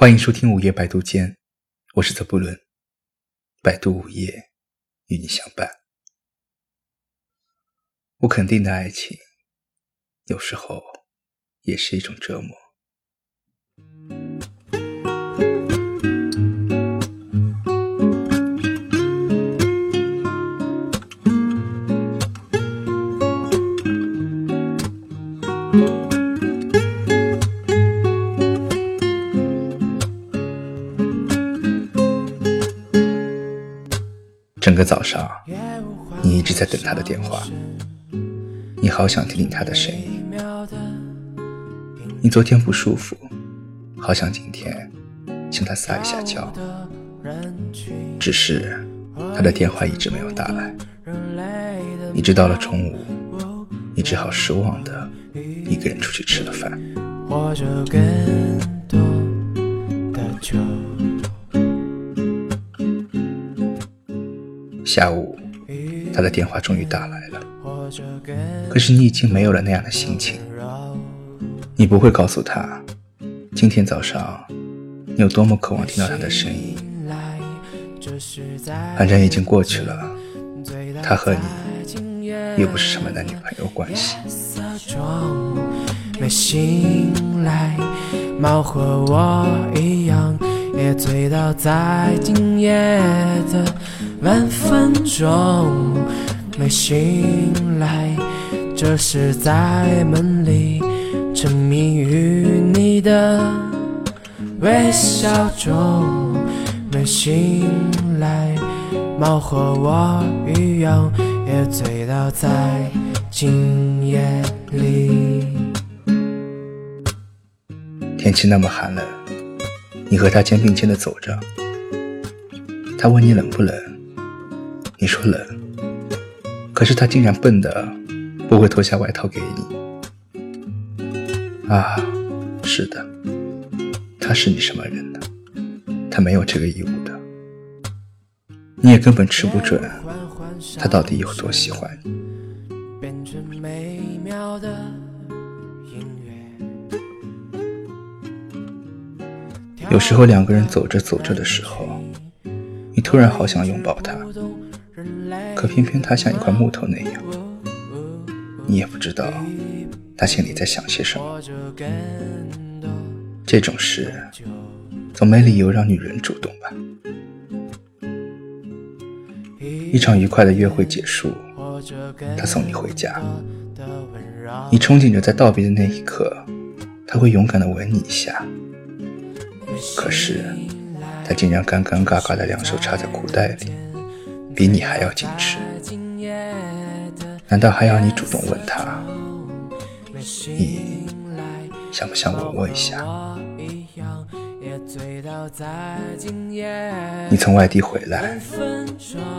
欢迎收听午夜百度间，我是泽布伦。百度午夜与你相伴。不肯定的爱情，有时候也是一种折磨。个早上，你一直在等他的电话，你好想听听他的声音。你昨天不舒服，好想今天向他撒一下娇，只是他的电话一直没有打来。一直到了中午，你只好失望的一个人出去吃了饭。下午，他的电话终于打来了，可是你已经没有了那样的心情。你不会告诉他，今天早上你有多么渴望听到他的声音。反正已经过去了，他和你又不是什么男女朋友关系。也醉倒在今夜的晚风中，没醒来，这是在梦里沉迷于你的微笑中，没醒来，猫和我一样，也醉倒在今夜里。天气那么寒冷。你和他肩并肩的走着，他问你冷不冷，你说冷，可是他竟然笨的不会脱下外套给你。啊，是的，他是你什么人呢？他没有这个义务的，你也根本吃不准他到底有多喜欢你。有时候两个人走着走着的时候，你突然好想拥抱他，可偏偏他像一块木头那样，你也不知道他心里在想些什么。这种事总没理由让女人主动吧？一场愉快的约会结束，他送你回家，你憧憬着在道别的那一刻，他会勇敢的吻你一下。可是，他竟然尴尴尬尬的两手插在裤袋里，比你还要矜持。难道还要你主动问他，你想不想吻我一下？你从外地回来，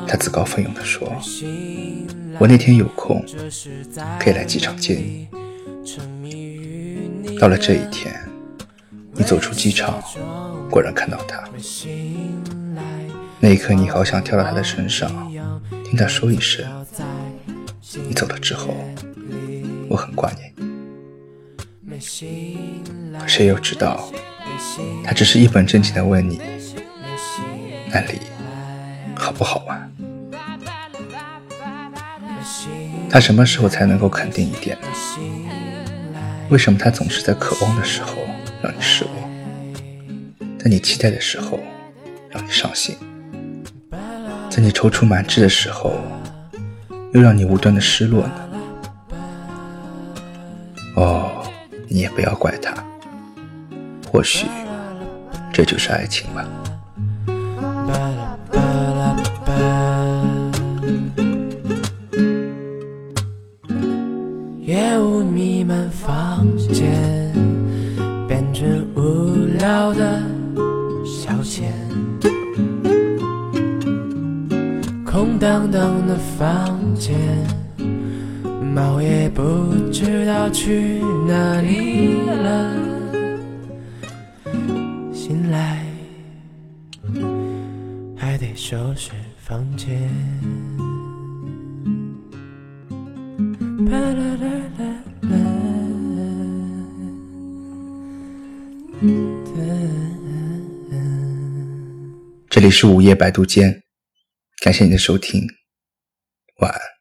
他自告奋勇地说：“我那天有空，可以来机场接你。”到了这一天。你走出机场，果然看到他。那一刻，你好想跳到他的身上，听他说一声：“你走了之后，我很挂念你。”可谁又知道，他只是一本正经的问你：“那里好不好玩？”他什么时候才能够肯定一点呢？为什么他总是在渴望的时候？让你失望，在你期待的时候让你伤心，在你踌躇满志的时候又让你无端的失落呢？哦，你也不要怪他，或许这就是爱情吧。夜雾弥漫房间。无聊的荡荡的房间，猫也不知道去哪里了。醒来还得收拾房间。这里是午夜百度间，感谢你的收听，晚安。